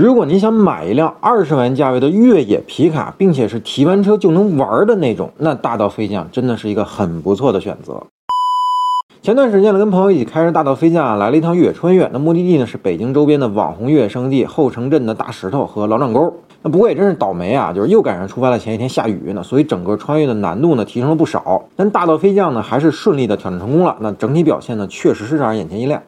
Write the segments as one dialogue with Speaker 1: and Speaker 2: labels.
Speaker 1: 如果您想买一辆二十万价位的越野皮卡，并且是提完车就能玩的那种，那大道飞将真的是一个很不错的选择。前段时间呢，跟朋友一起开着大道飞将啊，来了一趟越野穿越。那目的地呢是北京周边的网红越野圣地后城镇的大石头和老掌沟。那不过也真是倒霉啊，就是又赶上出发的前一天下雨呢，所以整个穿越的难度呢提升了不少。但大道飞将呢还是顺利的挑战成功了。那整体表现呢确实是让人眼前一亮。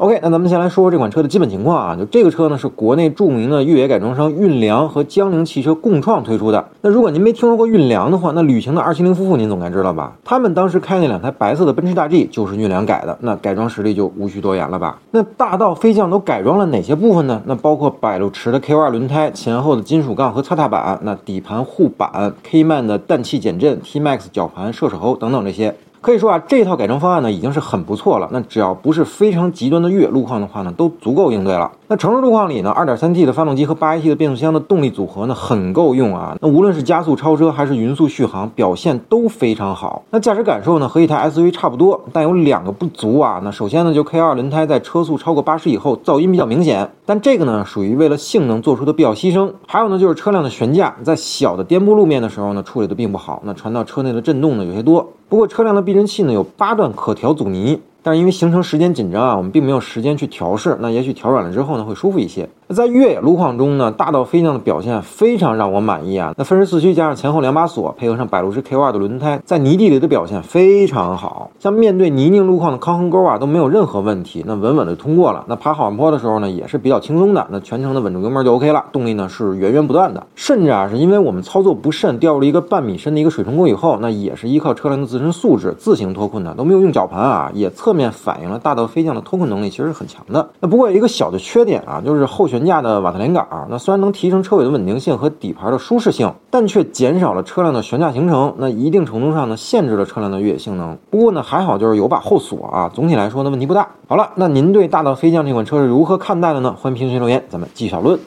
Speaker 1: OK，那咱们先来说说这款车的基本情况啊。就这个车呢，是国内著名的越野改装商运良和江铃汽车共创推出的。那如果您没听说过运良的话，那旅行的二七零夫妇您总该知道吧？他们当时开那两台白色的奔驰大 G 就是运良改的，那改装实力就无需多言了吧？那大道飞将都改装了哪些部分呢？那包括百路驰的 K 二轮胎、前后的金属杠和擦踏板，那底盘护板、K-Man 的氮气减震、T-Max 绞盘、射手猴等等这些。可以说啊，这套改装方案呢已经是很不错了。那只要不是非常极端的越野路况的话呢，都足够应对了。那城市路况里呢，2.3T 的发动机和 8AT 的变速箱的动力组合呢很够用啊。那无论是加速超车还是匀速续航，表现都非常好。那驾驶感受呢和一台 SUV 差不多，但有两个不足啊。那首先呢，就 K2 轮胎在车速超过80以后噪音比较明显，但这个呢属于为了性能做出的必要牺牲。还有呢，就是车辆的悬架在小的颠簸路面的时候呢处理的并不好，那传到车内的震动呢有些多。不过车辆的避震器呢有八段可调阻尼。但是因为行程时间紧张啊，我们并没有时间去调试。那也许调软了之后呢，会舒服一些。在越野路况中呢，大道飞将的表现非常让我满意啊。那分时四驱加上前后两把锁，配合上百路驰 K2 的轮胎，在泥地里的表现非常好。像面对泥泞路况的康衡沟啊，都没有任何问题，那稳稳的通过了。那爬好坡的时候呢，也是比较轻松的。那全程的稳住油门就 OK 了，动力呢是源源不断的。甚至啊，是因为我们操作不慎掉入了一个半米深的一个水冲沟以后，那也是依靠车辆的自身素质自行脱困的，都没有用绞盘啊，也侧面反映了大。大道飞将的脱困能力其实是很强的。那不过有一个小的缺点啊，就是后悬悬架的瓦特连杆。那虽然能提升车尾的稳定性和底盘的舒适性，但却减少了车辆的悬架行程。那一定程度上呢，限制了车辆的越野性能。不过呢，还好就是有把后锁啊，总体来说呢问题不大。好了，那您对大道飞将这款车是如何看待的呢？欢迎评论区留言，咱们继续讨论。